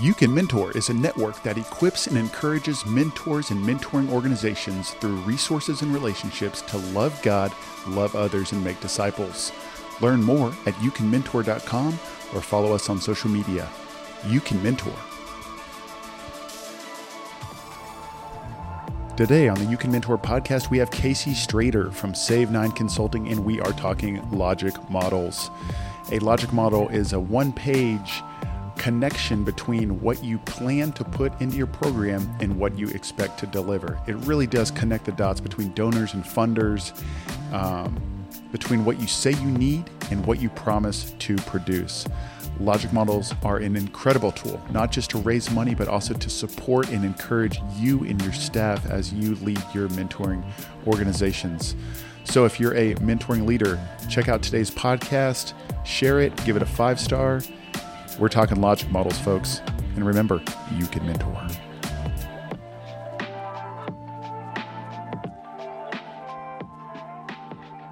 You Can Mentor is a network that equips and encourages mentors and mentoring organizations through resources and relationships to love God, love others, and make disciples. Learn more at youcanmentor.com or follow us on social media. You Can Mentor. Today on the You Can Mentor podcast, we have Kayce Strader from Save Nine Consulting, and we are talking logic models. A logic model is a one page connection between what you plan to put into your program and what you expect to deliver. It really does connect the dots between donors and funders, um, between what you say you need and what you promise to produce. Logic models are an incredible tool, not just to raise money, but also to support and encourage you and your staff as you lead your mentoring organizations. So, if you're a mentoring leader, check out today's podcast, share it, give it a five star we're talking logic models, folks. And remember, you can mentor.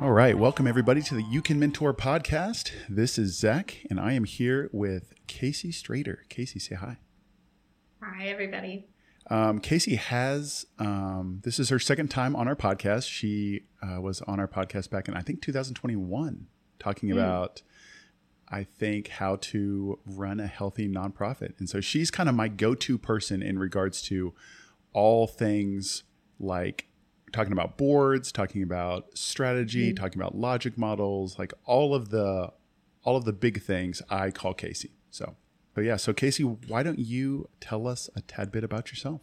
All right, welcome everybody to the You Can Mentor podcast. This is Zach, and I am here with Kayce Strader. Kayce, say hi. Hi, everybody. Um, Kayce has um, this is her second time on our podcast. She uh, was on our podcast back in I think 2021, talking mm. about I think, how to run a healthy nonprofit. And so she's kind of my go to person in regards to all things like talking about boards, talking about strategy, mm-hmm. talking about logic models, like all of the all of the big things I call Kayce. So, but yeah, so Kayce, why don't you tell us a tad bit about yourself?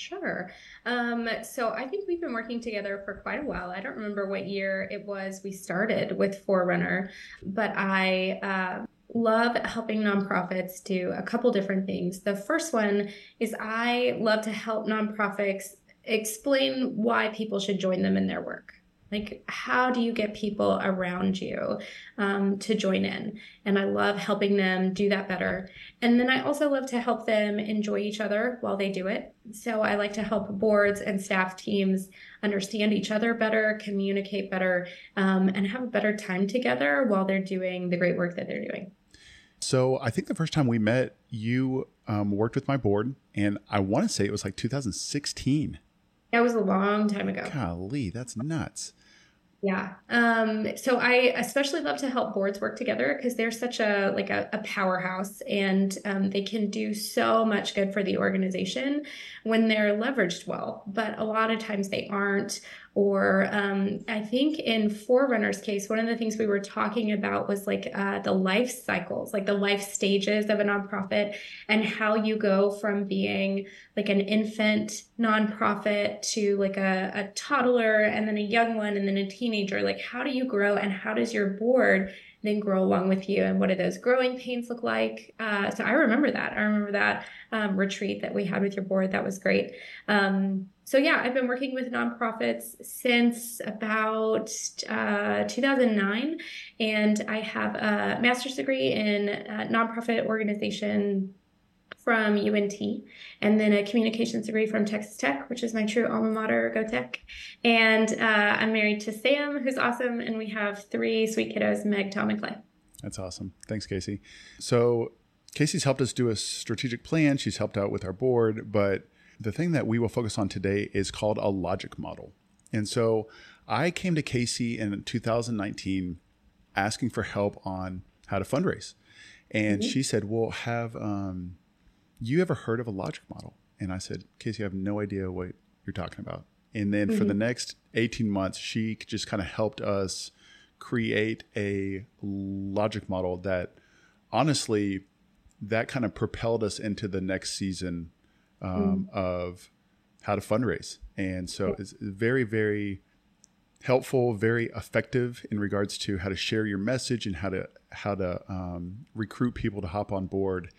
Sure. Um, so I think we've been working together for quite a while. I don't remember what year it was we started with Forerunner, but I uh, love helping nonprofits do a couple different things. The first one is I love to help nonprofits explain why people should join them in their work. Like, how do you get people around you um, to join in? And I love helping them do that better. And then I also love to help them enjoy each other while they do it. So I like to help boards and staff teams understand each other better, communicate better, um, and have a better time together while they're doing the great work that they're doing. So I think the first time we met, you um, worked with my board, and I want to say it was like 2016. That was a long time ago. Golly, that's nuts. Yeah. Um, so I especially love to help boards work together because they're such a like a, a powerhouse and um, they can do so much good for the organization when they're leveraged well. But a lot of times they aren't, or um, I think in Forerunner's case, one of the things we were talking about was like uh, the life cycles, like the life stages of a nonprofit, and how you go from being like an infant nonprofit to like a, a toddler, and then a young one, and then a teenager. Like, how do you grow, and how does your board then grow along with you? And what do those growing pains look like? Uh, so i remember that. I remember that um, retreat that we had with your board. That was great. Um, so yeah, I've been working with nonprofits since about uh, 2009, and I have a master's degree in uh, nonprofit organization from UNT, and then a communications degree from Texas Tech, which is my true alma mater, Go Tech. And uh, I'm married to Sam, who's awesome, and we have three sweet kiddos, Meg, Tom, and Clay. That's awesome. Thanks, Kayce. So Kayce's helped us do a strategic plan. She's helped out with our board, but the thing that we will focus on today is called a logic model. And so I came to Kayce in 2019 asking for help on how to fundraise. And mm-hmm. she said, Well, have um, you ever heard of a logic model? And I said, Kayce, I have no idea what you're talking about. And then mm-hmm. for the mm-hmm. next 18 months, she just kind of helped us create a logic model that honestly, that kind of propelled us into the next season um, mm. of how to fundraise. And so it's very, very helpful, very effective in regards to how to share your message and how to how to um, recruit people to hop on board.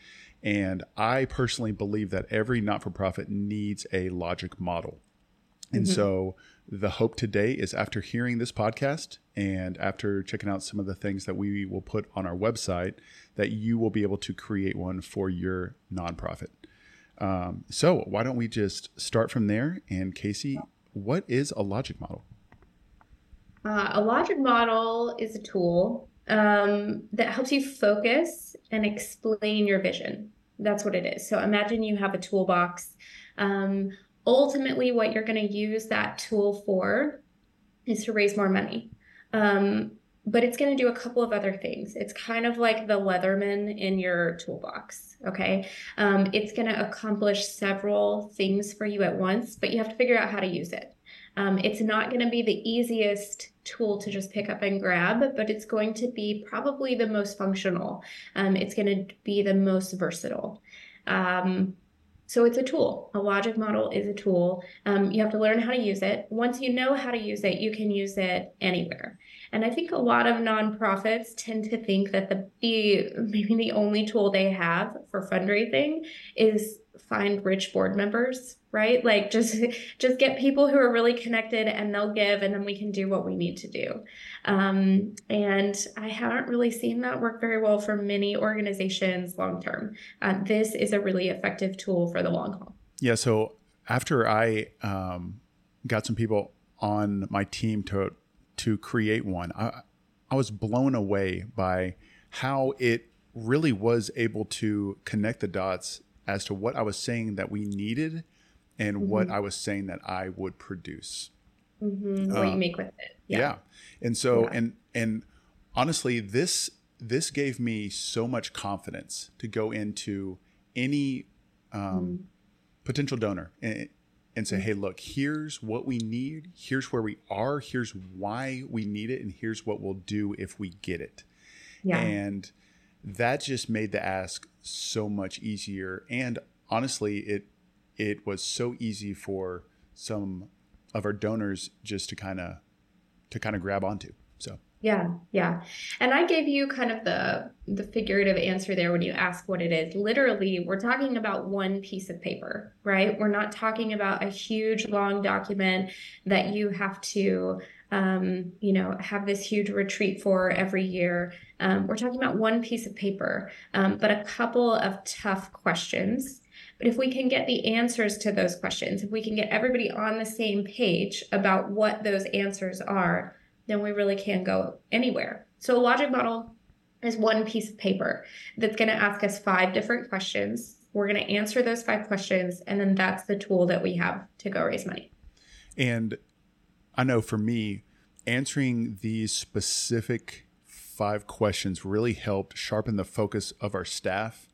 And I personally believe that every not for profit needs a logic model. And mm-hmm. so the hope today is after hearing this podcast and after checking out some of the things that we will put on our website, that you will be able to create one for your nonprofit. Um, so why don't we just start from there? And Kayce, what is a logic model? Uh, a logic model is a tool um, that helps you focus and explain your vision. That's what it is. So imagine you have a toolbox. Um, ultimately, what you're going to use that tool for is to raise more money. Um, but it's going to do a couple of other things. It's kind of like the Leatherman in your toolbox. Okay. Um, it's going to accomplish several things for you at once, but you have to figure out how to use it. Um, it's not going to be the easiest tool to just pick up and grab, but it's going to be probably the most functional. Um, it's going to be the most versatile. Um, so it's a tool. A logic model is a tool. Um, you have to learn how to use it. Once you know how to use it, you can use it anywhere. And I think a lot of nonprofits tend to think that the, the maybe the only tool they have for fundraising is find rich board members right? Like just just get people who are really connected and they'll give and then we can do what we need to do. Um, and i haven't really seen that work very well for many organizations long term. Uh, this is a really effective tool for the long haul. Yeah so after i um, got some people on my team to to create one i i was blown away by how it really was able to connect the dots as to what I was saying that we needed and mm-hmm. what I was saying that I would produce. Mm-hmm. What you uh, make with it. Yeah. yeah. And so, yeah. and, and honestly, this, this gave me so much confidence to go into any um, mm-hmm. potential donor and, say, hey, look, here's what we need. Here's where we are. Here's why we need it. And here's what we'll do if we get it. Yeah. And that just made the ask so much easier. And honestly, it it was so easy for some of our donors just to kind of to kind of grab onto. Yeah, yeah. And I gave you kind of the the figurative answer there when you ask what it is. Literally, we're talking about one piece of paper, right? We're not talking about a huge long document that you have to um, you know, have this huge retreat for every year. Um, we're talking about one piece of paper, um, but a couple of tough questions. But if we can get the answers to those questions, if we can get everybody on the same page about what those answers are, then we really can go anywhere. So a logic model is one piece of paper that's going to ask us five different questions. We're going to answer those five questions, and then that's the tool that we have to go raise money. And I know for me, answering these specific five questions really helped sharpen the focus of our staff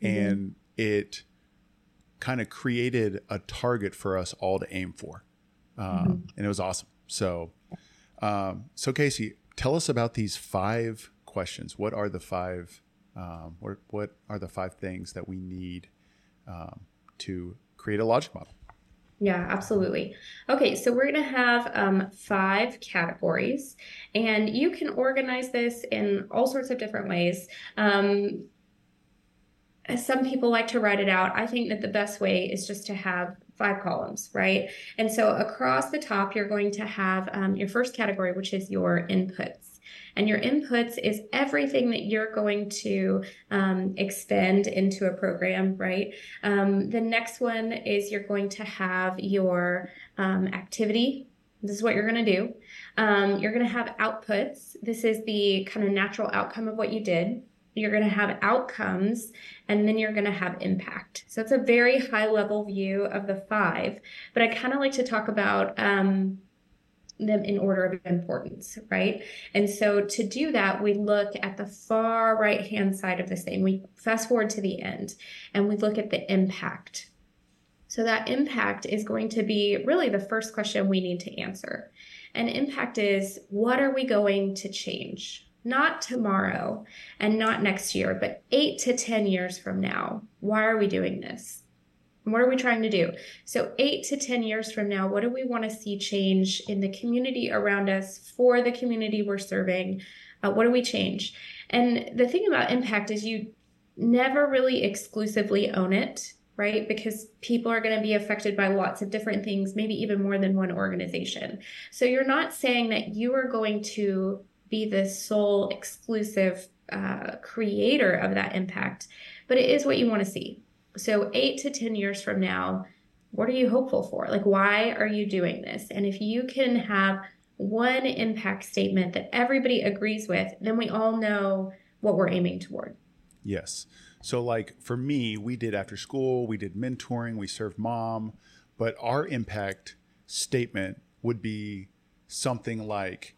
mm-hmm. and it kind of created a target for us all to aim for. Um, mm-hmm. And it was awesome. So, um, so Kayce, tell us about these five questions. What are the five? Um, what, what are the five things that we need um, to create a logic model? Yeah, absolutely. Okay, so we're going to have um, five categories, and you can organize this in all sorts of different ways. Um, some people like to write it out. I think that the best way is just to have five columns, right? And so across the top, you're going to have um, your first category, which is your inputs. And your inputs is everything that you're going to um, expend into a program, right? Um, the next one is you're going to have your um, activity. This is what you're going to do. Um, you're going to have outputs. This is the kind of natural outcome of what you did. You're going to have outcomes and then you're going to have impact. So it's a very high level view of the five. But I kind of like to talk about um, them in order of importance, right? And so to do that, we look at the far right hand side of this thing. We fast forward to the end and we look at the impact. So that impact is going to be really the first question we need to answer. And impact is what are we going to change? Not tomorrow and not next year, but eight to 10 years from now. Why are we doing this? What are we trying to do? So, eight to 10 years from now, what do we want to see change in the community around us for the community we're serving? Uh, what do we change? And the thing about impact is you never really exclusively own it, right? Because people are going to be affected by lots of different things, maybe even more than one organization. So, you're not saying that you are going to be the sole exclusive uh, creator of that impact, but it is what you want to see. So, eight to 10 years from now, what are you hopeful for? Like, why are you doing this? And if you can have one impact statement that everybody agrees with, then we all know what we're aiming toward. Yes. So, like for me, we did after school, we did mentoring, we served mom, but our impact statement would be something like,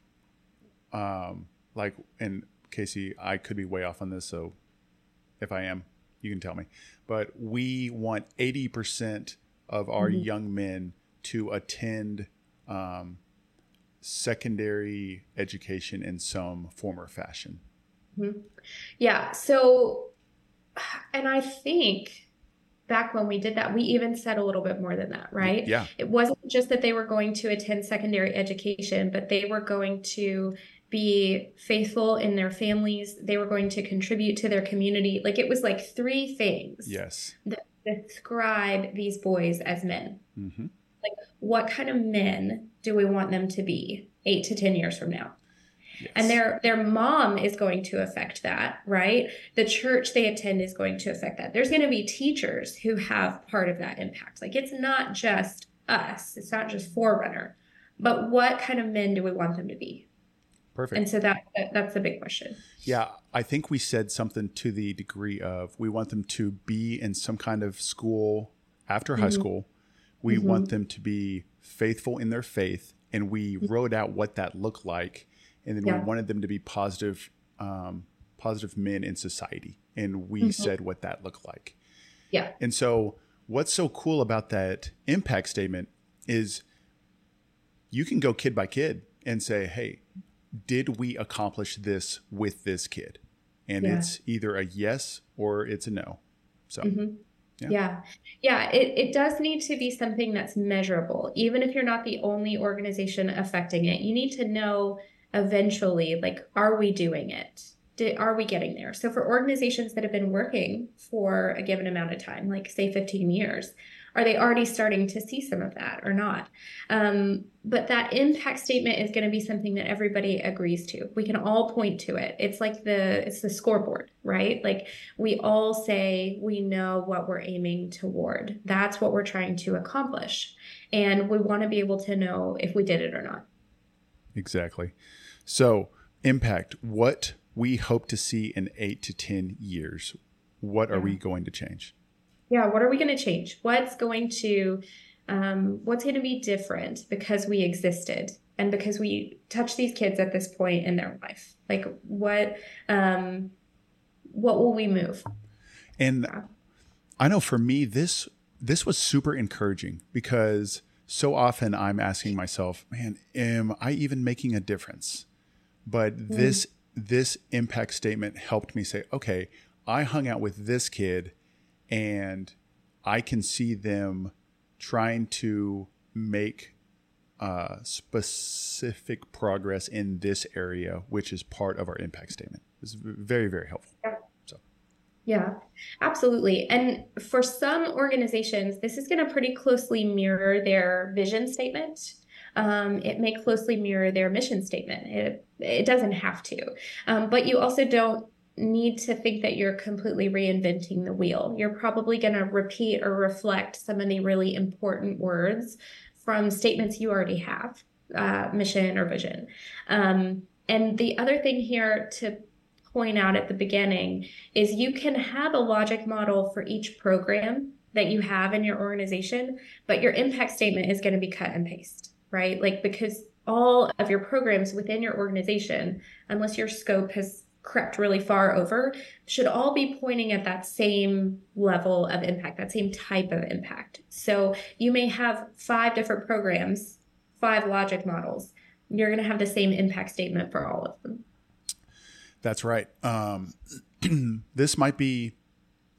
um, like, and Kayce, I could be way off on this, so if I am, you can tell me. But we want 80% of our mm-hmm. young men to attend um, secondary education in some form or fashion. Mm-hmm. Yeah. So, and I think back when we did that, we even said a little bit more than that, right? Yeah. It wasn't just that they were going to attend secondary education, but they were going to be faithful in their families. They were going to contribute to their community. Like it was like three things. Yes. That describe these boys as men. Mm-hmm. Like, what kind of men do we want them to be eight to 10 years from now? Yes. And their their mom is going to affect that, right? The church they attend is going to affect that. There's going to be teachers who have part of that impact. Like it's not just us. It's not just Forerunner. But what kind of men do we want them to be? Perfect. And so that, that that's the big question. Yeah, I think we said something to the degree of we want them to be in some kind of school after mm-hmm. high school. We mm-hmm. want them to be faithful in their faith, and we mm-hmm. wrote out what that looked like, and then yeah. we wanted them to be positive, um, positive men in society, and we mm-hmm. said what that looked like. Yeah. And so, what's so cool about that impact statement is you can go kid by kid and say, "Hey, did we accomplish this with this kid? And yeah. it's either a yes or it's a no. So, mm-hmm. yeah. yeah. Yeah. It, it does need to be something that's measurable. Even if you're not the only organization affecting it, you need to know eventually, like, are we doing it? Did, are we getting there? So, for organizations that have been working for a given amount of time, like say 15 years, are they already starting to see some of that or not? Um, but that impact statement is going to be something that everybody agrees to. We can all point to it. It's like the it's the scoreboard, right? Like we all say we know what we're aiming toward. That's what we're trying to accomplish. And we want to be able to know if we did it or not. Exactly. So, impact, what we hope to see in 8 to 10 years. What are yeah. we going to change? Yeah what are we going to change what's going to um, what's going to be different because we existed and because we touch these kids at this point in their life like what um, what will we move and yeah. i know for me this this was super encouraging because so often i'm asking myself man am i even making a difference but mm. this this impact statement helped me say okay i hung out with this kid and I can see them trying to make uh, specific progress in this area, which is part of our impact statement. It's very, very helpful. Yeah. So. Yeah, absolutely. And for some organizations, this is going to pretty closely mirror their vision statement. Um, it may closely mirror their mission statement. It, it doesn't have to. Um, but you also don't need to think that you're completely reinventing the wheel. You're probably going to repeat or reflect some of the really important words from statements you already have, uh, mission or vision. Um, and the other thing here to point out at the beginning is you can have a logic model for each program that you have in your organization, but your impact statement is going to be cut and paste, right? Like, because all of your programs within your organization, unless your scope has crept really far over should all be pointing at that same level of impact, that same type of impact. So you may have five different programs, five logic models. You're going to have the same impact statement for all of them. That's right. Um, this might be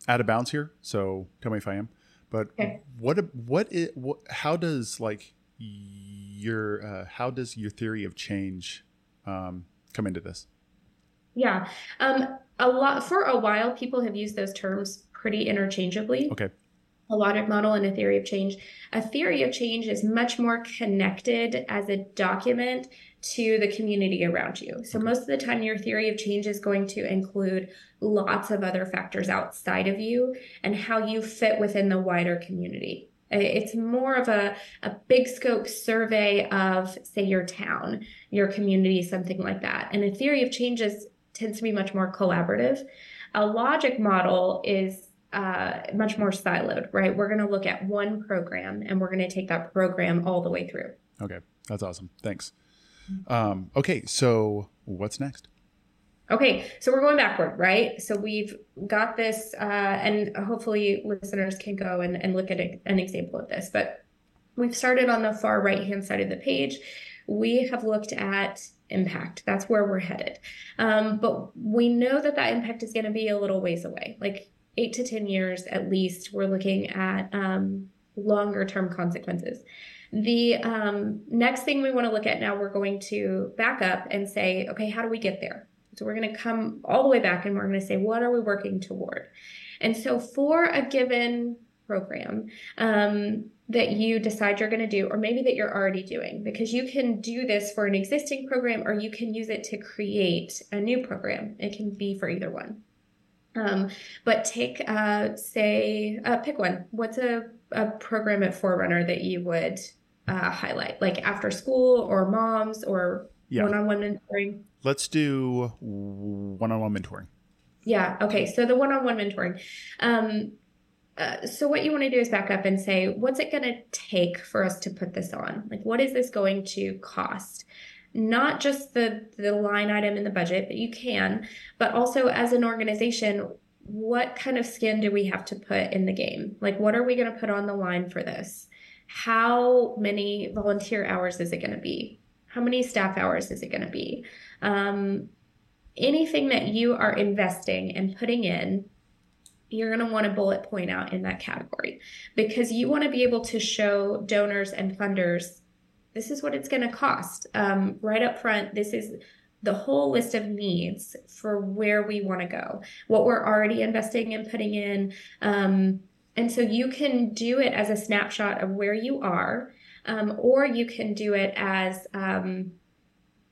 out of bounds here, so tell me if I am. But okay. what what is what, how does like your uh, how does your theory of change um, come into this? Yeah. Um, a lot for a while, people have used those terms pretty interchangeably. Okay. A logic model and a theory of change. A theory of change is much more connected as a document to the community around you. So, most of the time, your theory of change is going to include lots of other factors outside of you and how you fit within the wider community. It's more of a, a big scope survey of, say, your town, your community, something like that. And a theory of change is tends to be much more collaborative. A logic model is uh, much more siloed, right? We're going to look at one program and we're going to take that program all the way through. Okay, that's awesome. Thanks. Um, okay, so what's next? Okay, so we're going backward, right? So we've got this, uh, and hopefully listeners can go and, and look at a, an example of this. But we've started on the far right hand side of the page. We have looked at impact. That's where we're headed. Um, but we know that that impact is going to be a little ways away, like eight to 10 years at least. We're looking at um, longer term consequences. The um, next thing we want to look at now, we're going to back up and say, okay, how do we get there? So we're going to come all the way back and we're going to say, what are we working toward? And so for a given program um, that you decide you're going to do, or maybe that you're already doing, because you can do this for an existing program or you can use it to create a new program. It can be for either one. Um, but take, uh, say, uh, pick one. What's a, a program at Forerunner that you would uh, highlight, like after school or moms or one-on-one mentoring? Let's do one-on-one mentoring. Yeah. Okay. So the one-on-one mentoring. Um, uh, so what you want to do is back up and say, what's it going to take for us to put this on? Like, what is this going to cost? Not just the the line item in the budget, but you can, but also as an organization, what kind of skin do we have to put in the game? Like, what are we going to put on the line for this? How many volunteer hours is it going to be? How many staff hours is it going to be? Um, anything that you are investing and putting in, you're going to want to bullet point out in that category because you want to be able to show donors and funders this is what it's going to cost um, right up front. This is the whole list of needs for where we want to go, what we're already investing and putting in. Um, and so you can do it as a snapshot of where you are um, or you can do it as um,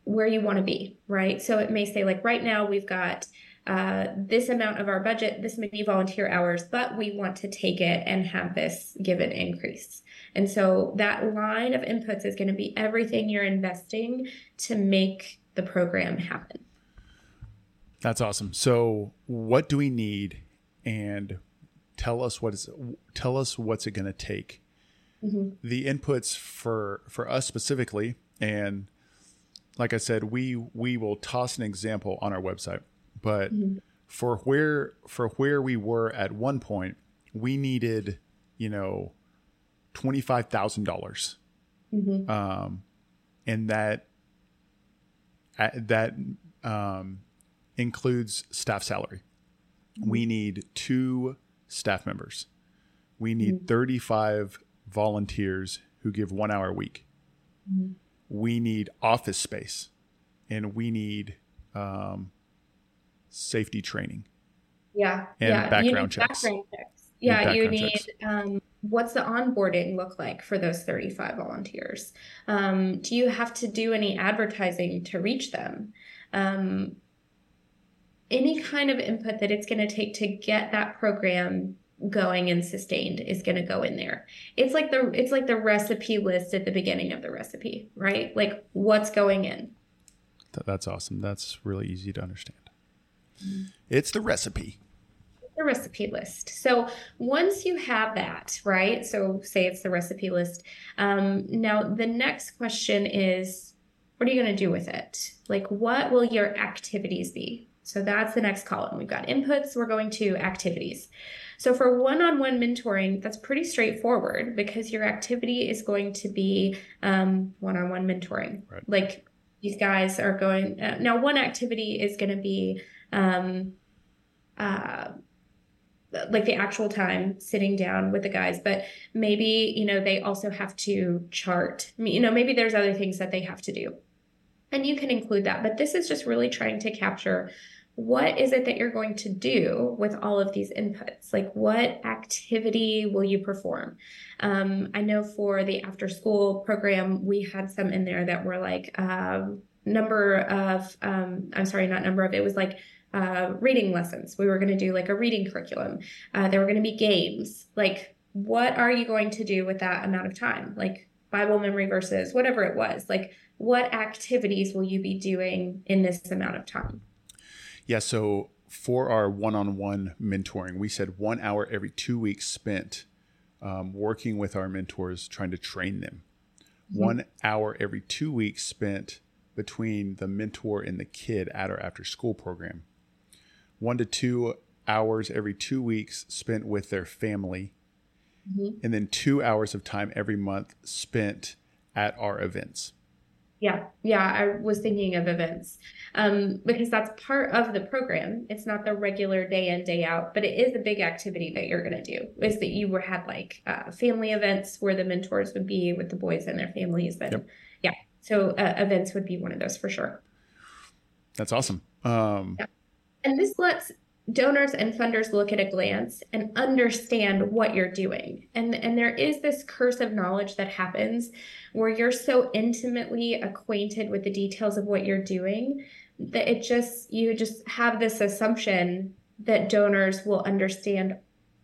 where you want to be, right? So it may say, like, right now we've got uh, this amount of our budget, this many volunteer hours, but we want to take it and have this given increase. And so that line of inputs is going to be everything you're investing to make the program happen. That's awesome. So, what do we need, and tell us what is tell us what's it going to take mm-hmm. the inputs for for us specifically and like i said we we will toss an example on our website but mm-hmm. for where for where we were at one point we needed you know $25000 mm-hmm. um and that that um includes staff salary we mm-hmm. need two staff members we need mm-hmm. 35 volunteers who give one hour a week. Mm-hmm. We need office space and we need um, safety training. Yeah. And yeah. background checks. Background checks. Yeah. You need, um, what's the onboarding look like for those 35 volunteers? Um, do you have to do any advertising to reach them? Um, any kind of input that it's going to take to get that program going and sustained is going to go in there. It's like the it's like the recipe list at the beginning of the recipe, right? Like what's going in. That's awesome. That's really easy to understand. It's the recipe. The recipe list. So once you have that, right? So say it's the recipe list. Um, now the next question is, what are you going to do with it? Like, what will your activities be? So that's the next column. We've got inputs. We're going to activities. So for one-on-one mentoring, that's pretty straightforward because your activity is going to be um, one-on-one mentoring. Right. Like these guys are going uh, now. One activity is going to be um, uh, like the actual time sitting down with the guys but maybe you know they also have to chart you know maybe there's other things that they have to do and you can include that but this is just really trying to capture what is it that you're going to do with all of these inputs? Like, what activity will you perform? Um, I know for the after school program, we had some in there that were like um, number of, um, I'm sorry, not number of, it was like uh, reading lessons. We were going to do like a reading curriculum. Uh, there were going to be games. Like, what are you going to do with that amount of time? Like, Bible memory verses, whatever it was. Like, what activities will you be doing in this amount of time? Yeah. So for our one-on-one mentoring, we said one hour every two weeks spent um, working with our mentors, trying to train them. Mm-hmm. One hour every two weeks spent between the mentor and the kid at our after-school program. One to two hours every two weeks spent with their family, mm-hmm. and then two hours of time every month spent at our events. Yeah, yeah, I was thinking of events um, because that's part of the program. It's not the regular day in day out, but it is a big activity that you're going to do. Is that you were had like uh, family events where the mentors would be with the boys and their families. and yep. yeah, so uh, events would be one of those for sure. That's awesome. Um, yeah. And this lets donors and funders look at a glance and understand what you're doing. And, and there is this curse of knowledge that happens where you're so intimately acquainted with the details of what you're doing that it just, you just have this assumption that donors will understand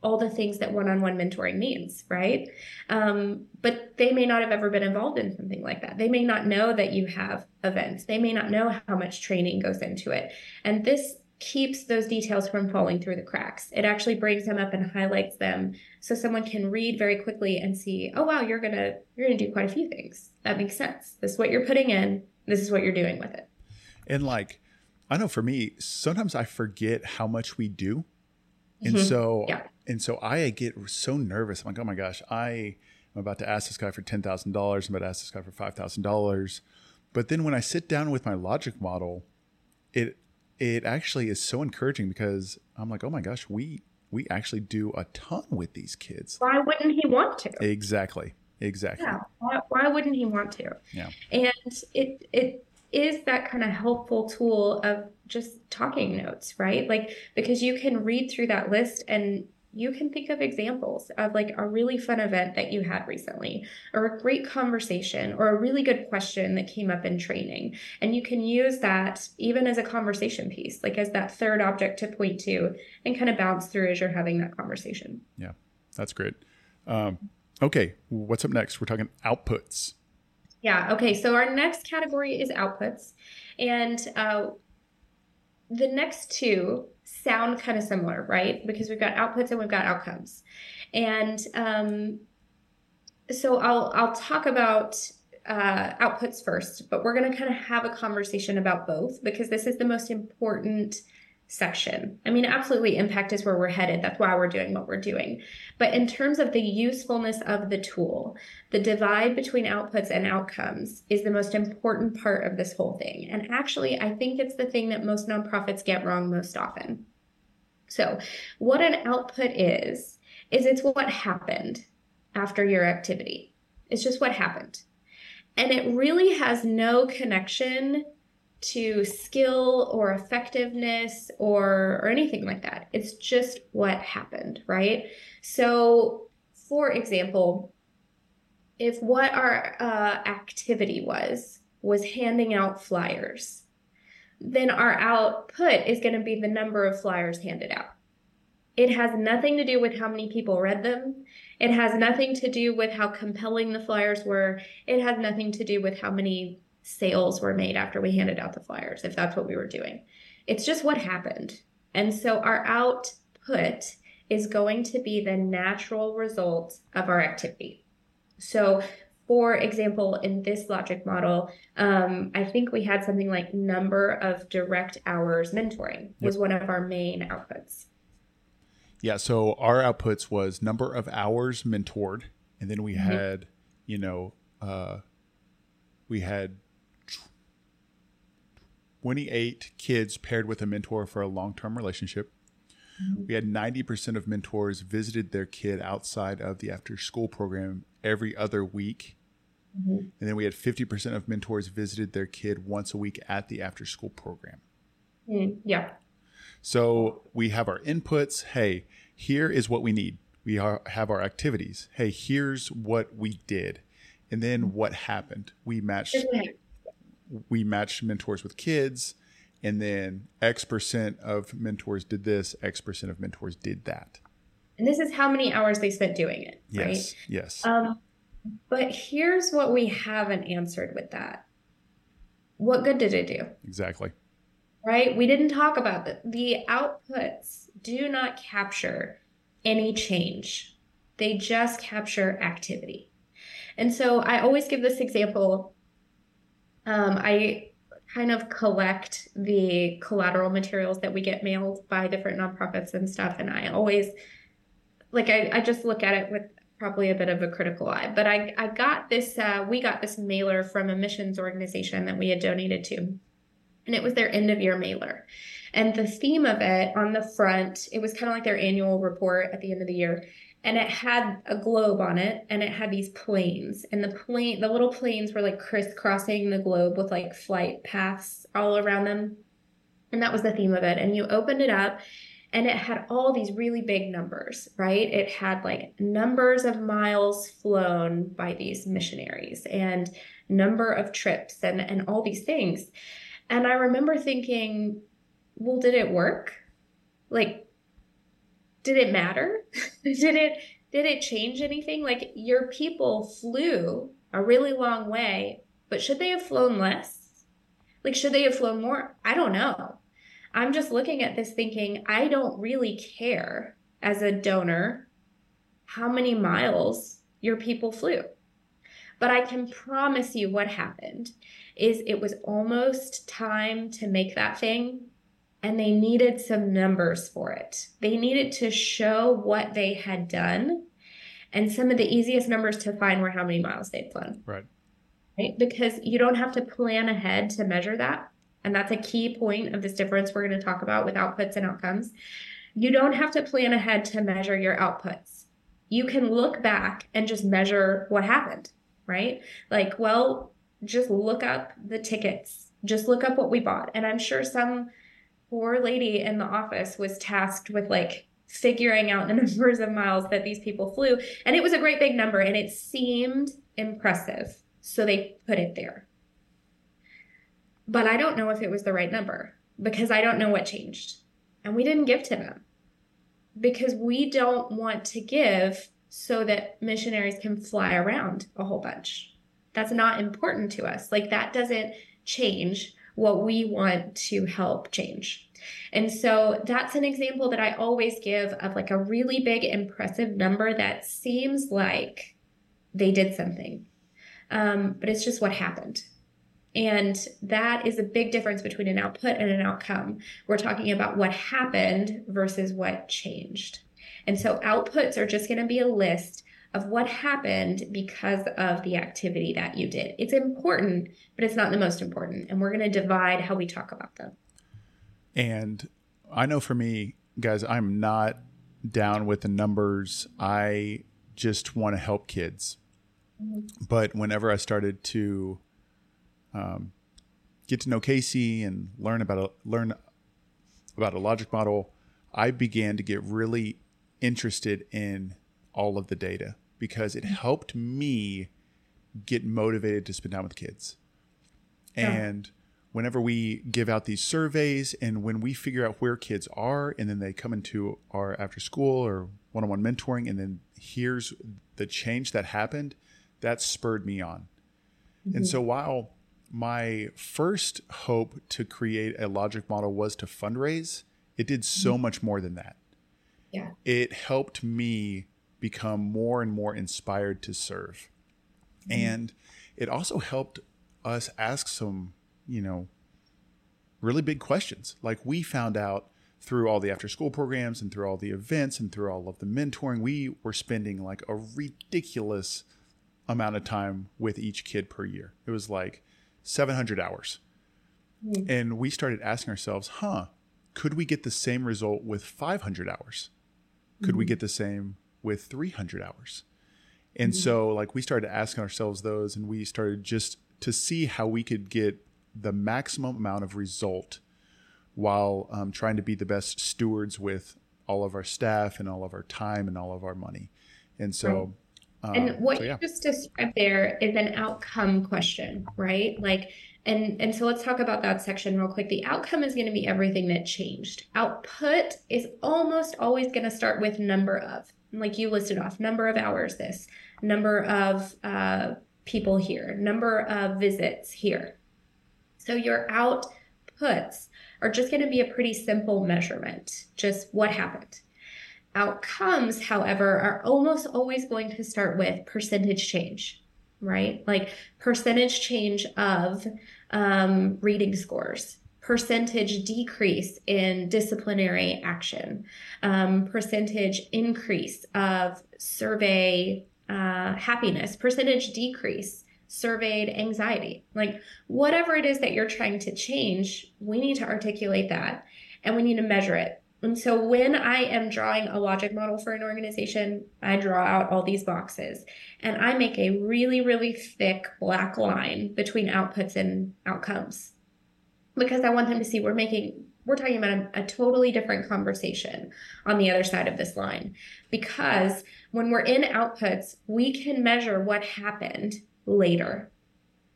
all the things that one-on-one mentoring means right? Um, but they may not have ever been involved in something like that. They may not know that you have events. They may not know how much training goes into it. And this keeps those details from falling through the cracks. It actually brings them up and highlights them so someone can read very quickly and see, oh wow, you're gonna you're gonna do quite a few things. That makes sense. This is what you're putting in. This is what you're doing with it. And like, I know for me, sometimes I forget how much we do. And mm-hmm. so yeah. and so I get so nervous. I'm like, oh my gosh, I am about to ask this guy for ten thousand dollars. I'm about to ask this guy for five thousand dollars. But then when I sit down with my logic model, it it actually is so encouraging because I'm like, oh my gosh, we we actually do a ton with these kids. Why wouldn't he want to? Exactly. Exactly. Yeah. Why, why wouldn't he want to? Yeah. And it it is that kind of helpful tool of just talking notes, right? Like because you can read through that list and you can think of examples of like a really fun event that you had recently, or a great conversation, or a really good question that came up in training. And you can use that even as a conversation piece, like as that third object to point to and kind of bounce through as you're having that conversation. Yeah, that's great. Um, okay, what's up next? We're talking outputs. Yeah, okay. So our next category is outputs. And uh, the next two sound kind of similar, right? Because we've got outputs and we've got outcomes. And um, so I'll I'll talk about uh, outputs first, but we're going to kind of have a conversation about both because this is the most important section. I mean, absolutely, impact is where we're headed. That's why we're doing what we're doing. But in terms of the usefulness of the tool, the divide between outputs and outcomes is the most important part of this whole thing. And actually, I think it's the thing that most nonprofits get wrong most often. So, what an output is, is it's what happened after your activity. It's just what happened. And it really has no connection to skill or effectiveness or or anything like that. It's just what happened, right? So, for example, if what our uh, activity was was handing out flyers, then our output is going to be the number of flyers handed out. It has nothing to do with how many people read them. It has nothing to do with how compelling the flyers were. It has nothing to do with how many sales were made after we handed out the flyers, if that's what we were doing. It's just what happened. And so our output is going to be the natural result of our activity. So, for example, in this logic model, um, I think we had something like number of direct hours mentoring was yep. one of our main outputs. Yeah, so our outputs was number of hours mentored, and then we mm-hmm. had, you know, uh, we had 28 kids paired with a mentor for a long term relationship. Mm-hmm. We had 90% of mentors visited their kid outside of the after school program every other week. Mm-hmm. And then we had 50% of mentors visited their kid once a week at the after school program. Mm, yeah. So we have our inputs. Hey, here is what we need. We are, have our activities. Hey, here's what we did. And then what happened. We matched we matched mentors with kids and then x percent of mentors did this x percent of mentors did that and this is how many hours they spent doing it yes right? yes um, but here's what we haven't answered with that what good did it do exactly right? We didn't talk about that. The outputs do not capture any change, they just capture activity. And so I always give this example. Um, I kind of collect the collateral materials that we get mailed by different nonprofits and stuff. And I always, like, I, I just look at it with probably a bit of a critical eye. But I, I got this, uh, we got this mailer from a missions organization that we had donated to. And it was their end of year mailer. And the theme of it on the front, it was kind of like their annual report at the end of the year. And it had a globe on it and it had these planes. And the plane, the little planes were like crisscrossing the globe with like flight paths all around them. And that was the theme of it. And you opened it up and it had all these really big numbers, right? It had like numbers of miles flown by these missionaries and number of trips and, and all these things. And I remember thinking, well, did it work? Like, did it matter? did it did it change anything? Like your people flew a really long way, but should they have flown less? Like, should they have flown more? I don't know. I'm just looking at this thinking, I don't really care as a donor how many miles your people flew. But I can promise you what happened is it was almost time to make that thing and they needed some numbers for it. They needed to show what they had done. And some of the easiest numbers to find were how many miles they'd flown. Right. Right. Because you don't have to plan ahead to measure that. And that's a key point of this difference we're going to talk about with outputs and outcomes. You don't have to plan ahead to measure your outputs. You can look back and just measure what happened, right? Like, well, just look up the tickets, just look up what we bought. And I'm sure some poor lady in the office was tasked with like figuring out the numbers of miles that these people flew. And it was a great big number and it seemed impressive. So they put it there. But I don't know if it was the right number because I don't know what changed. And we didn't give to them because we don't want to give so that missionaries can fly around a whole bunch. That's not important to us. Like that doesn't change what we want to help change. And so that's an example that I always give of like a really big, impressive number that seems like they did something. Um, but it's just what happened. And that is a big difference between an output and an outcome. We're talking about what happened versus what changed. And so outputs are just going to be a list of what happened because of the activity that you did. It's important, but it's not the most important. And we're going to divide how we talk about them. And I know for me, guys, I'm not down with the numbers. I just want to help kids. Mm-hmm. But whenever I started to um, get to know Kayce and learn about a, learn about a logic model, I began to get really interested in all of the data because it helped me get motivated to spend time with kids. Yeah. And whenever we give out these surveys and when we figure out where kids are and then they come into our after school or one-on-one mentoring and then here's the change that happened, that spurred me on. Mm-hmm. And so while my first hope to create a logic model was to fundraise. It did so mm-hmm. much more than that. Yeah. It helped me become more and more inspired to serve. Mm-hmm. And it also helped us ask some, you know, really big questions. Like we found out through all the after school programs and through all the events and through all of the mentoring, we were spending like a ridiculous amount of time with each kid per year. It was like 700 hours. Mm. And we started asking ourselves, huh, could we get the same result with 500 hours? Could mm-hmm. we get the same with 300 hours? And mm-hmm. so, like, we started asking ourselves those, and we started just to see how we could get the maximum amount of result while um, trying to be the best stewards with all of our staff and all of our time and all of our money. And so, um, and what so, yeah. you just described there is an outcome question, right? Like, and and so let's talk about that section real quick. The outcome is going to be everything that changed. Output is almost always going to start with number of, like you listed off, number of hours. This number of uh, people here, number of visits here. So your outputs are just going to be a pretty simple measurement, just what happened. Outcomes, however, are almost always going to start with percentage change, right? Like percentage change of um, reading scores, percentage decrease in disciplinary action, um, percentage increase of survey uh, happiness, percentage decrease surveyed anxiety. Like whatever it is that you're trying to change, we need to articulate that and we need to measure it. And so when I am drawing a logic model for an organization, I draw out all these boxes and I make a really, really thick black line between outputs and outcomes because I want them to see we're making we're talking about a, a, totally different conversation on the other side of this line because when we're in outputs we can measure what happened later.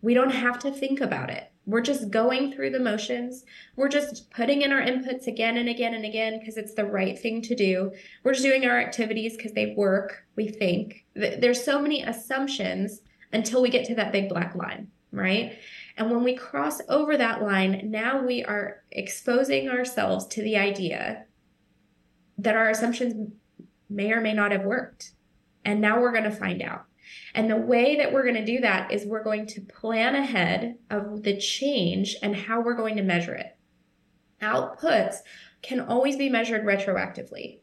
We don't have to think about it. We're just going through the motions. We're just putting in our inputs again and again and again because it's the right thing to do. We're just doing our activities because they work, we think. There's so many assumptions until we get to that big black line, right? And when we cross over that line, now we are exposing ourselves to the idea that our assumptions may or may not have worked. And now we're going to find out. And the way that we're going to do that is we're going to plan ahead of the change and how we're going to measure it. Outputs can always be measured retroactively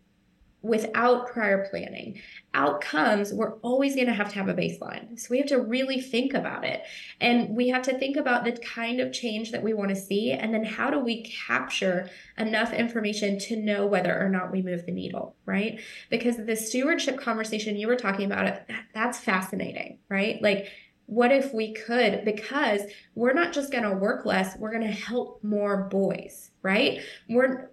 without prior planning. Outcomes, we're always going to have to have a baseline. So we have to really think about it. And we have to think about the kind of change that we want to see. And then how do we capture enough information to know whether or not we move the needle, right? Because the stewardship conversation you were talking about, that's fascinating, right? Like, what if we could because we're not just going to work less we're going to help more boys right we're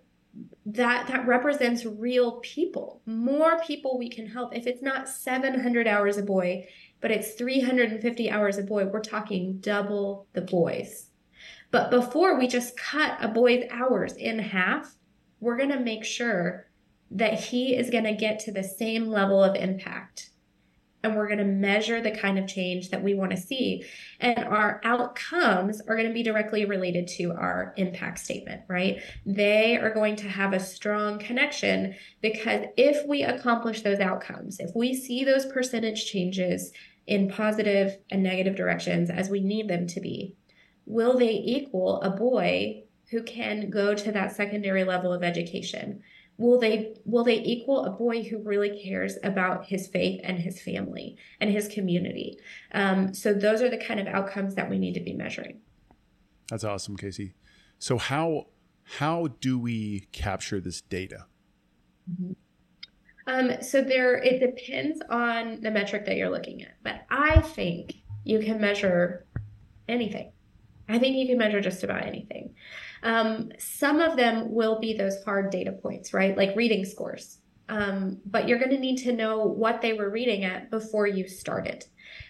that that represents real people. More people we can help. If it's not 700 hours a boy but it's 350 hours a boy we're talking double the boys. But before we just cut a boy's hours in half we're going to make sure that he is going to get to the same level of impact and we're going to measure the kind of change that we want to see. And our outcomes are going to be directly related to our impact statement, right? They are going to have a strong connection because if we accomplish those outcomes, if we see those percentage changes in positive and negative directions as we need them to be, will they equal a boy who can go to that secondary level of education? Will they will they equal a boy who really cares about his faith and his family and his community? Um, so those are the kind of outcomes that we need to be measuring. That's awesome Kayce. So how how do we capture this data? Mm-hmm. um, so there it depends on the metric that you're looking at but i think you can measure anything. I think you can measure just about anything um, some of them will be those hard data points, right? Like reading scores. Um, but you're going to need to know what they were reading at before you started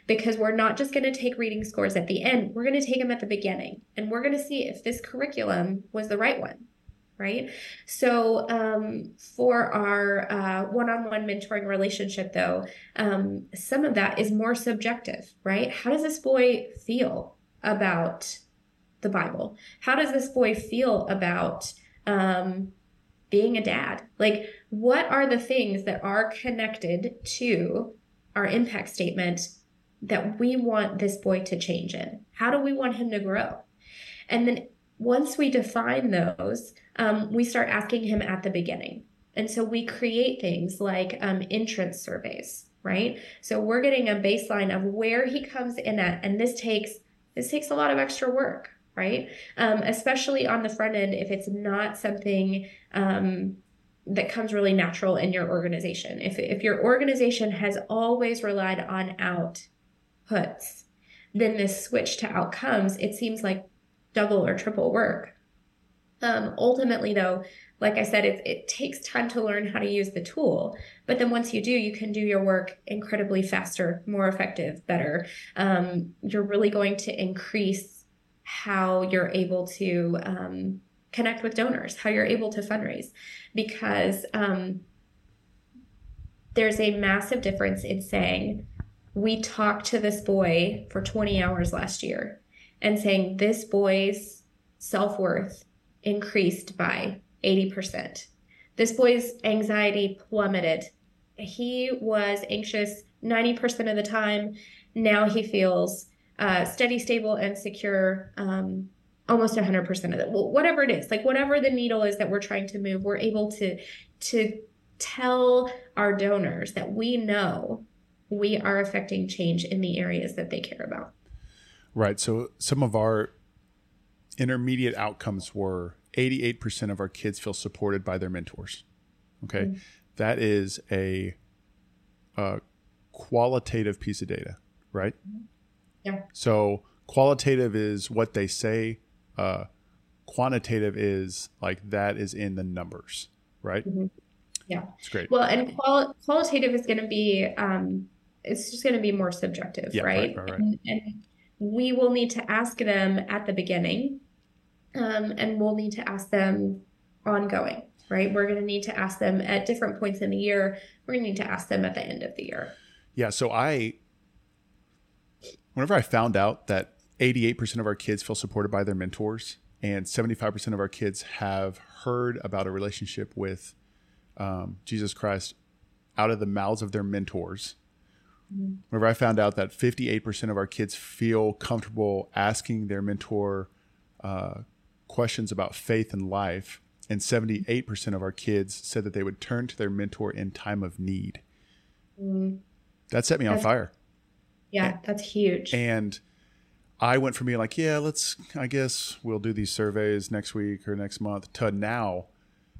because we're not just going to take reading scores at the end we're going to take them at the beginning and we're going to see if this curriculum was the right one right so um, for our uh, one-on-one mentoring relationship though um, some of that is more subjective right how does this boy feel about the Bible? How does this boy feel about um, being a dad? Like, what are the things that are connected to our impact statement that we want this boy to change in? How do we want him to grow? And then once we define those, um, we start asking him at the beginning. And so we create things like um, entrance surveys, right? So we're getting a baseline of where he comes in at, and this takes this takes a lot of extra work, right? Um, especially on the front end, if it's not something um, that comes really natural in your organization. If, if your organization has always relied on outputs, then this switch to outcomes, it seems like double or triple work. Um, ultimately, though, like I said, it, it takes time to learn how to use the tool. But then once you do, you can do your work incredibly faster, more effective, better. Um, you're really going to increase how you're able to um, connect with donors, how you're able to fundraise, because um, there's a massive difference in saying, we talked to this boy for 20 hours last year and saying this boy's self worth increased by 80%. This boy's anxiety plummeted. He was anxious 90% of the time. Now he feels uh, steady, stable, and secure um, almost 100% of it. Well, whatever it is, like whatever the needle is that we're trying to move, we're able to to tell our donors that we know we are affecting change in the areas that they care about. Right. So some of our intermediate outcomes were 88% of our kids feel supported by their mentors. Okay. Mm-hmm. That is a, a, qualitative piece of data, right? Yeah. So qualitative is what they say. Uh, quantitative is like that is in the numbers, right? Mm-hmm. Yeah. It's great. Well, and qual- qualitative is going to be, um, it's just going to be more subjective, yeah, right? right, right, right. And, and, we will need to ask them at the beginning, um, and we'll need to ask them ongoing, right? We're going to need to ask them at different points in the year. We're going to need to ask them at the end of the year. Yeah. So I, whenever I found out that 88% of our kids feel supported by their mentors and 75% of our kids have heard about a relationship with um, Jesus Christ out of the mouths of their mentors. Mm-hmm. Whenever I found out that 58% of our kids feel comfortable asking their mentor uh, questions about faith and life, and 78% of our kids said that they would turn to their mentor in time of need. Mm-hmm. That set me that's, on fire. Yeah, and, that's huge. And I went from being like, yeah, let's, I guess we'll do these surveys next week or next month to now,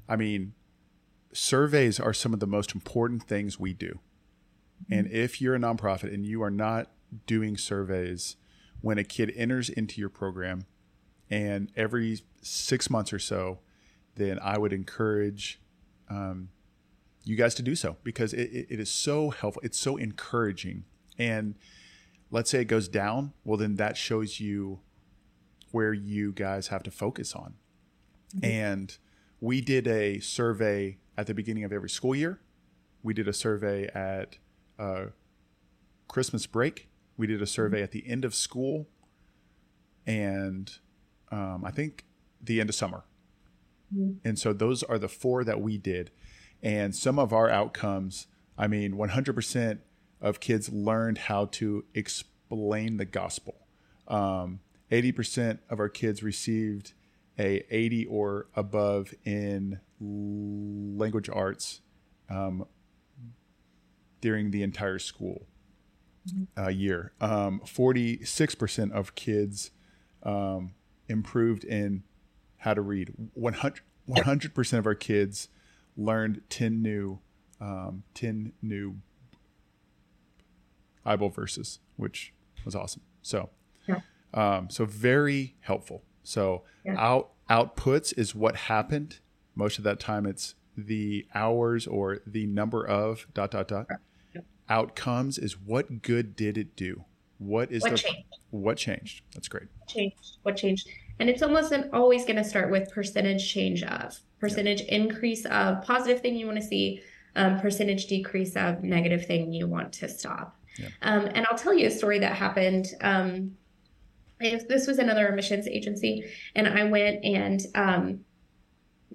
I mean, surveys are some of the most important things we do. And mm-hmm. if you're a nonprofit and you are not doing surveys when a kid enters into your program and every six months or so, then I would encourage um, you guys to do so because it, it is so helpful. It's so encouraging. And let's say it goes down, well, then that shows you where you guys have to focus on. Mm-hmm. And we did a survey at the beginning of every school year. We did a survey at uh, Christmas break. We did a survey at the end of school, and um, I think the end of summer. Mm-hmm. And so those are the four that we did. And some of our outcomes, I mean, 100% of kids learned how to explain the gospel. Um, 80% of our kids received a 80 or above in language arts um, during the entire school uh, year. Um, 46% of kids um, improved in how to read. 100, percent of our kids learned 10 new, um, 10 new Bible verses, which was awesome. So, yeah. Um, so very helpful. So yeah. out outputs is what happened most of that time, it's the hours or the number of dot dot dot. Yep. Outcomes is what good did it do? What is what the, changed? What changed? That's great. Changed. What changed? And it's almost an, always going to start with percentage change of percentage increase of positive thing you want to see, um, percentage decrease of negative thing you want to stop. Yep. Um, and I'll tell you a story that happened. Um, this was another emissions agency, and I went and um,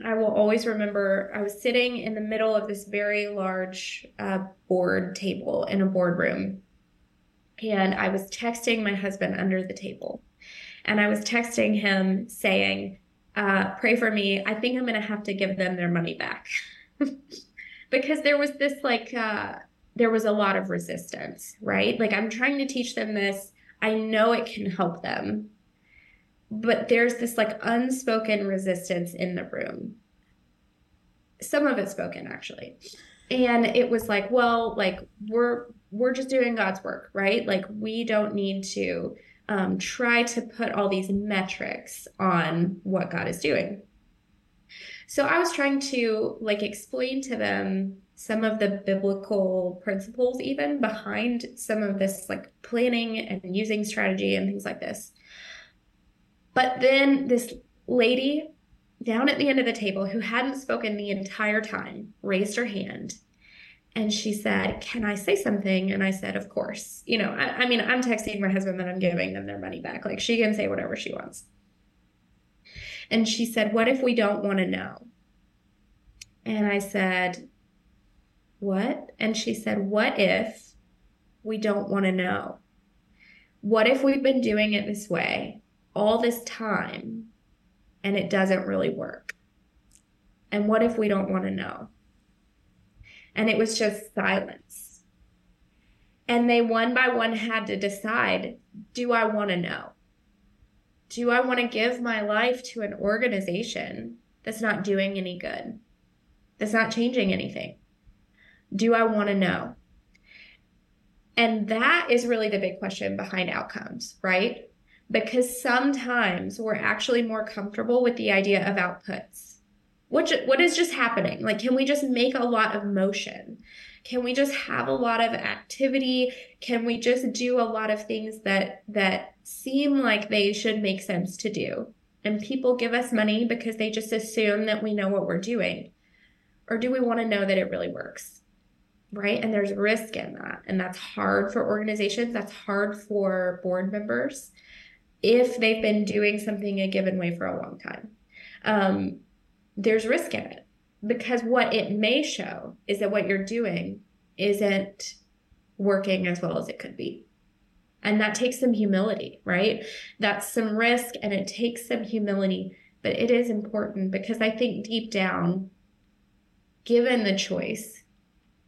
I will always remember I was sitting in the middle of this very large uh, board table in a boardroom. And I was texting my husband under the table. And I was texting him saying, uh, Pray for me. I think I'm going to have to give them their money back. because there was this like, uh, there was a lot of resistance, right? Like, I'm trying to teach them this. I know it can help them but there's this like unspoken resistance in the room. Some of it spoken actually. And it was like, well, like we're we're just doing God's work, right? Like we don't need to um, try to put all these metrics on what God is doing. So I was trying to like explain to them some of the biblical principles even behind some of this like planning and using strategy and things like this. But then this lady down at the end of the table who hadn't spoken the entire time raised her hand and she said, Can I say something? And I said, Of course. You know, I, I, mean, I'm texting my husband that I'm giving them their money back. Like she can say whatever she wants. And she said, What if we don't want to know? And I said, What? And she said, What if we don't want to know? What if we've been doing it this way all this time and it doesn't really work? And what if we don't want to know? And it was just silence. And they one by one had to decide do I want to know? Do I want to give my life to an organization that's not doing any good? That's not changing anything? Do I want to know? And that is really the big question behind outcomes, right? Because sometimes we're actually more comfortable with the idea of outputs. What, what is just happening? Like, can we just make a lot of motion? Can we just have a lot of activity? Can we just do a lot of things that that seem like they should make sense to do? And people give us money because they just assume that we know what we're doing. Or do we want to know that it really works? Right? And there's risk in that. And that's hard for organizations, that's hard for board members if they've been doing something a given way for a long time. Um, there's risk in it because what it may show is that what you're doing isn't working as well as it could be. And that takes some humility, right? That's some risk and it takes some humility, but it is important because I think deep down, given the choice,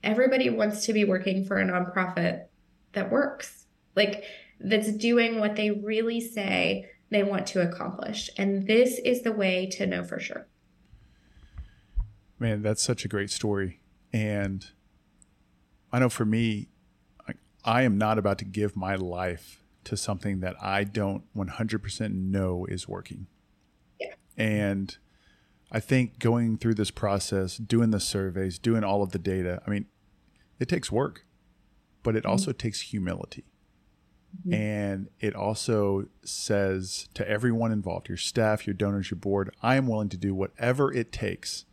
everybody wants to be working for a nonprofit that works, like that's doing what they really say they want to accomplish. And this is the way to know for sure. Man, that's such a great story. And I know for me, I am not about to give my life to something that I don't 100% know is working. Yeah. And I think going through this process, doing the surveys, doing all of the data, I mean, it takes work, but it also mm-hmm. takes humility. Mm-hmm. And it also says to everyone involved, your staff, your donors, your board, I am willing to do whatever it takes,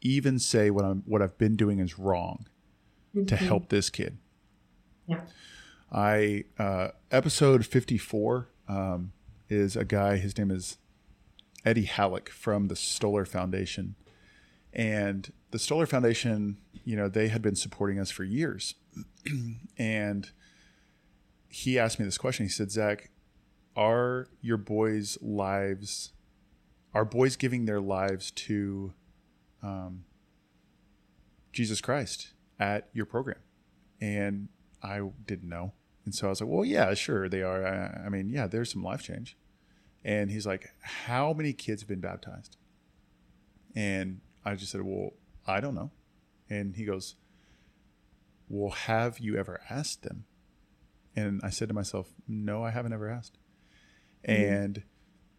even say what I'm what I've been doing is wrong mm-hmm. to help this kid. Yeah. I uh, episode 54 um, is a guy, his name is Eddie Halleck from the Stoller Foundation. And the Stoller Foundation, you know, they had been supporting us for years. and he asked me this question. He said, Zach, are your boys' lives, are boys giving their lives to um, Jesus Christ at your program? And I didn't know. And so I was like, well, yeah, sure, they are. I, I mean, yeah, there's some life change. And he's like, how many kids have been baptized? And I just said, well, I don't know. And he goes, well, have you ever asked them? And I said to myself, no, I haven't ever asked. Mm-hmm. And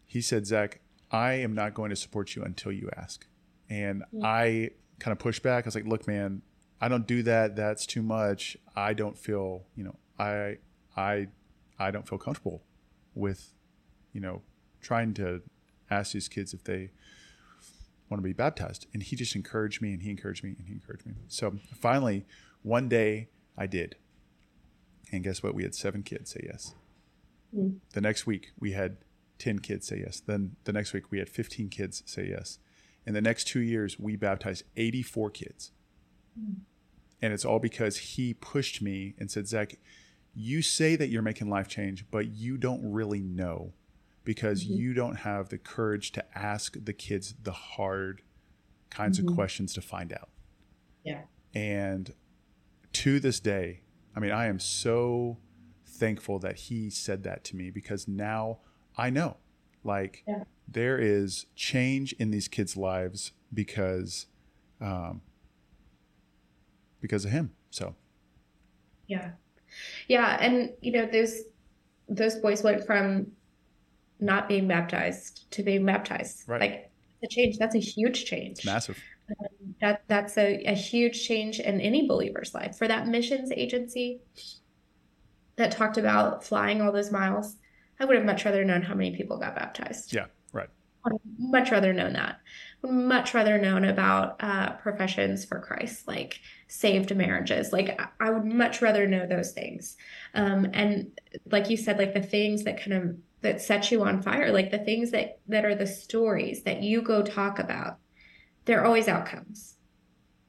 he said, Zach, I am not going to support you until you ask. And mm-hmm. I kind of pushed back. I was like, look, man, I don't do that. That's too much. I don't feel, you know, I, I, I don't feel comfortable with, you know, trying to ask these kids if they want to be baptized. And he just encouraged me and he encouraged me and he encouraged me. So finally, one day I did. And guess what? We had seven kids say yes. Mm. The next week we had 10 kids say yes. Then the next week we had 15 kids say yes. In the next two years, we baptized 84 kids. Mm. And it's all because he pushed me and said, Zach, you say that you're making life change, but you don't really know because mm-hmm. you don't have the courage to ask the kids the hard kinds mm-hmm. of questions to find out. Yeah. And to this day, I mean, I am so thankful that he said that to me because now I know like yeah. there is change in these kids' lives because um because of him. So Yeah. Yeah, and you know, those those boys went from not being baptized to being baptized. Right. Like the change, that's a huge change. It's massive. Um, that that's a, a huge change in any believer's life. For that missions agency that talked about flying all those miles, I would have much rather known how many people got baptized. Yeah, right. I would much rather known that. Would much rather known about uh, professions for Christ, like saved marriages. Like I would much rather know those things. Um, and like you said, like the things that kind of that set you on fire, like the things that that are the stories that you go talk about, they're always outcomes.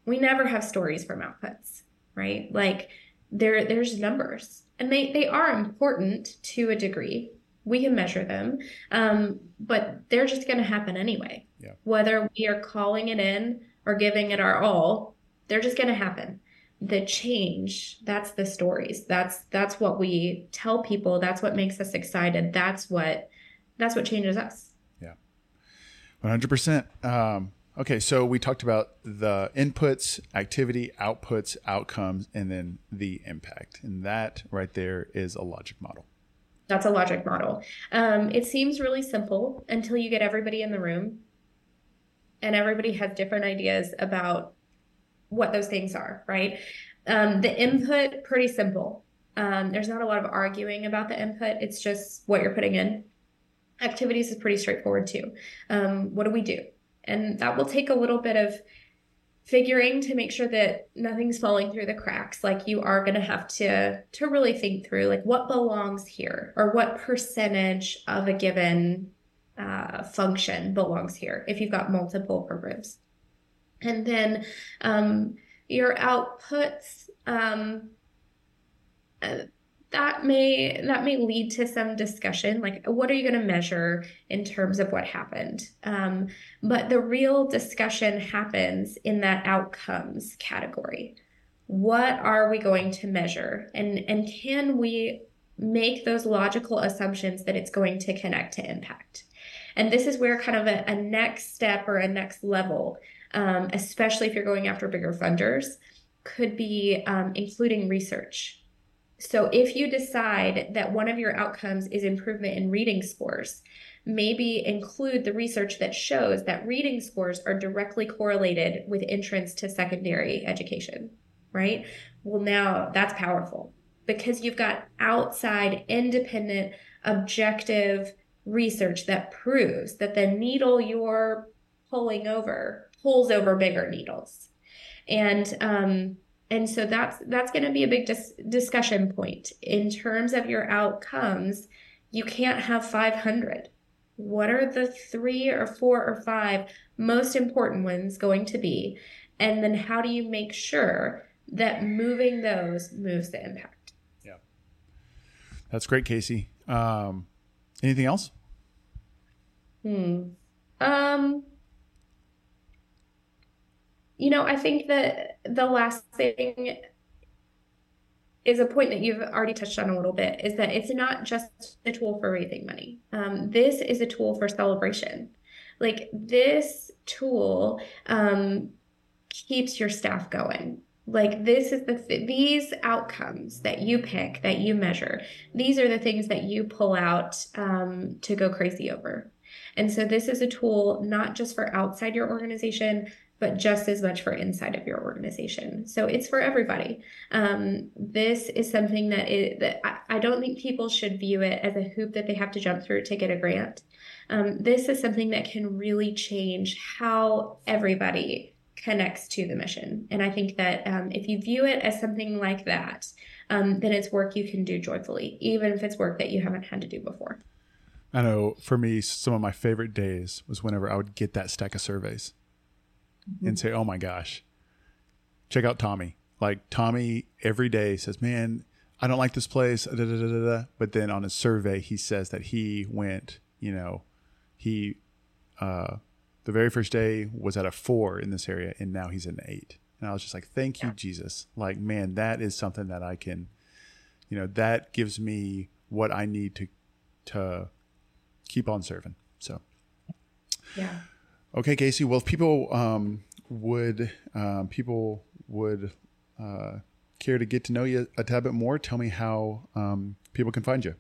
We never have stories from outputs, right? Like there there's numbers and they they are important to a degree we can measure them um, but they're just going to happen anyway yeah. whether we are calling it in or giving it our all they're just going to happen the change that's the stories that's that's what we tell people that's what makes us excited that's what that's what changes us yeah 100% um, Okay, so we talked about the inputs, activity, outputs, outcomes, and then the impact. And that right there is a logic model. That's a logic model. Um, it seems really simple until you get everybody in the room and everybody has different ideas about what those things are, right? Um, the input, pretty simple. Um, there's not a lot of arguing about the input, it's just what you're putting in. Activities is pretty straightforward too. Um, what do we do? And that will take a little bit of figuring to make sure that nothing's falling through the cracks like you are going to have to to really think through like what belongs here or what percentage of a given uh, function belongs here if you've got multiple programs and then um, your outputs um, uh, that may that may lead to some discussion like what are you going to measure in terms of what happened? Um, but the real discussion happens in that outcomes category. What are we going to measure? And and can we make those logical assumptions that it's going to connect to impact? And this is where kind of a, a next step or a next level um, especially if you're going after bigger funders could be um, including research so if you decide that one of your outcomes is improvement in reading scores, maybe include the research that shows that reading scores are directly correlated with entrance to secondary education, right? Well, now that's powerful because you've got outside, independent, objective research that proves that the needle you're pulling over pulls over bigger needles. And um, and so that's that's going to be a big dis- discussion point. In terms of your outcomes you can't have 500 what are the three or four or five most important ones going to be? And then how do you make sure that moving those moves the impact? Yeah. That's great Kayce. Um, anything else? Hmm. Um you know, I think that the last thing is a point that you've already touched on a little bit is that it's not just a tool for raising money. Um, this is a tool for celebration. Like this tool um, keeps your staff going. Like this is the th- these outcomes that you pick that you measure. These are the things that you pull out um, to go crazy over. And so this is a tool not just for outside your organization, but just as much for inside of your organization. So it's for everybody. Um, this is something that, it, that I, I, don't think people should view it as a hoop that they have to jump through to get a grant. Um, this is something that can really change how everybody connects to the mission. And I think that um, if you view it as something like that, um, then it's work you can do joyfully, even if it's work that you haven't had to do before. I know for me, some of my favorite days was whenever I would get that stack of surveys mm-hmm. and say, "Oh my gosh, check out Tommy." Like Tommy every day says, "Man, I don't like this place." Da, da, da, but then on his survey, he says that he went. You know, he uh, the very first day was at a four in this area, and now he's an eight. And I was just like, "Thank you, yeah. Jesus!" Like, man, that is something that I can, you know, that gives me what I need to to keep on serving. So, yeah. Okay, Kayce. Well, if people um, would um, people would uh, care to get to know you a tad bit more, tell me how um, people can find you.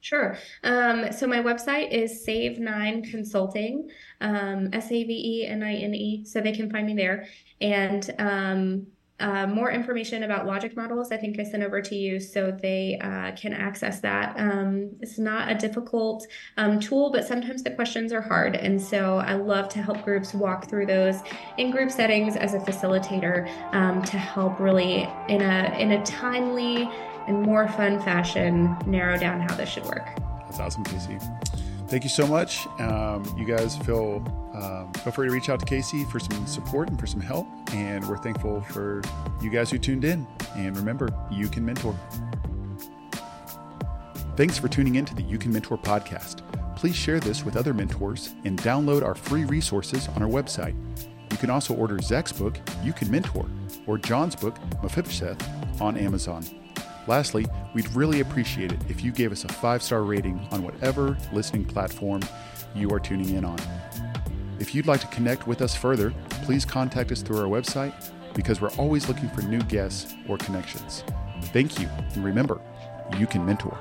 Sure. Um, so my website is Save Nine Consulting, um, S A V E N I N E. So they can find me there. And um, uh, more information about logic models, I think I sent over to you so they uh, can access that. Um, it's not a difficult um, tool, but sometimes the questions are hard. And so I love to help groups walk through those in group settings as a facilitator um, to help really in a, in a timely and more fun fashion narrow down how this should work. That's awesome, Kayce. Thank you so much. Um, you guys feel um, feel free to reach out to Kayce for some support and for some help. And we're thankful for you guys who tuned in. And remember, you can mentor. Thanks for tuning in to the You Can Mentor podcast. Please share this with other mentors and download our free resources on our website. You can also order Zach's book, You Can Mentor, or John's book, Mephibosheth, on Amazon. Lastly, we'd really appreciate it if you gave us a five star rating on whatever listening platform you are tuning in on. If you'd like to connect with us further, please contact us through our website because we're always looking for new guests or connections. Thank you, and remember, you can mentor.